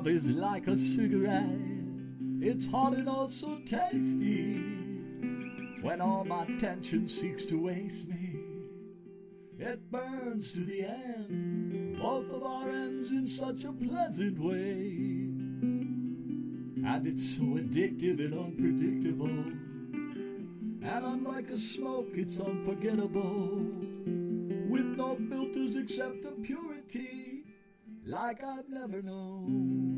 love is like a cigarette. It's hot and also tasty. When all my tension seeks to waste me, it burns to the end. Both of our ends in such a pleasant way. And it's so addictive and unpredictable. And unlike a smoke, it's unforgettable. With no filters except a purity like I've never known.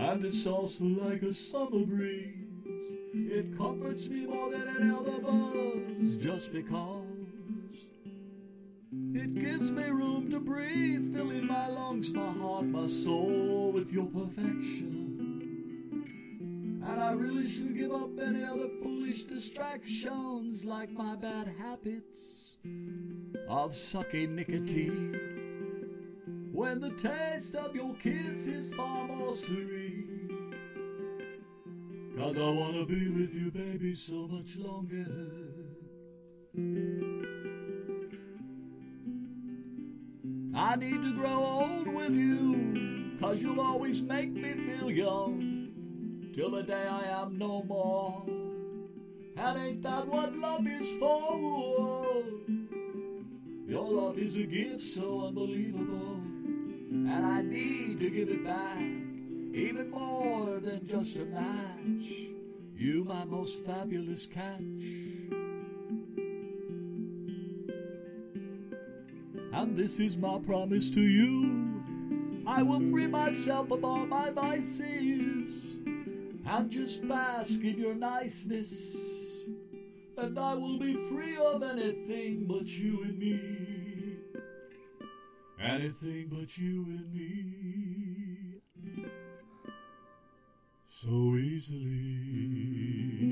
And it's also like a summer breeze. It comforts me more than an elder buzz just because it gives me room to breathe, filling my lungs, my heart, my soul with your perfection. And I really should give up any other foolish distractions like my bad habits of sucking nicotine. When the taste of your kiss is far more serene. Cause I wanna be with you, baby, so much longer. I need to grow old with you, cause you'll always make me feel young till the day I am no more. And ain't that what love is for? Is a gift so unbelievable, and I need to give it back, even more than just a match. You, my most fabulous catch. And this is my promise to you. I will free myself of all my vices and just bask in your niceness. And I will be free of anything but you and me. Anything but you and me. So easily.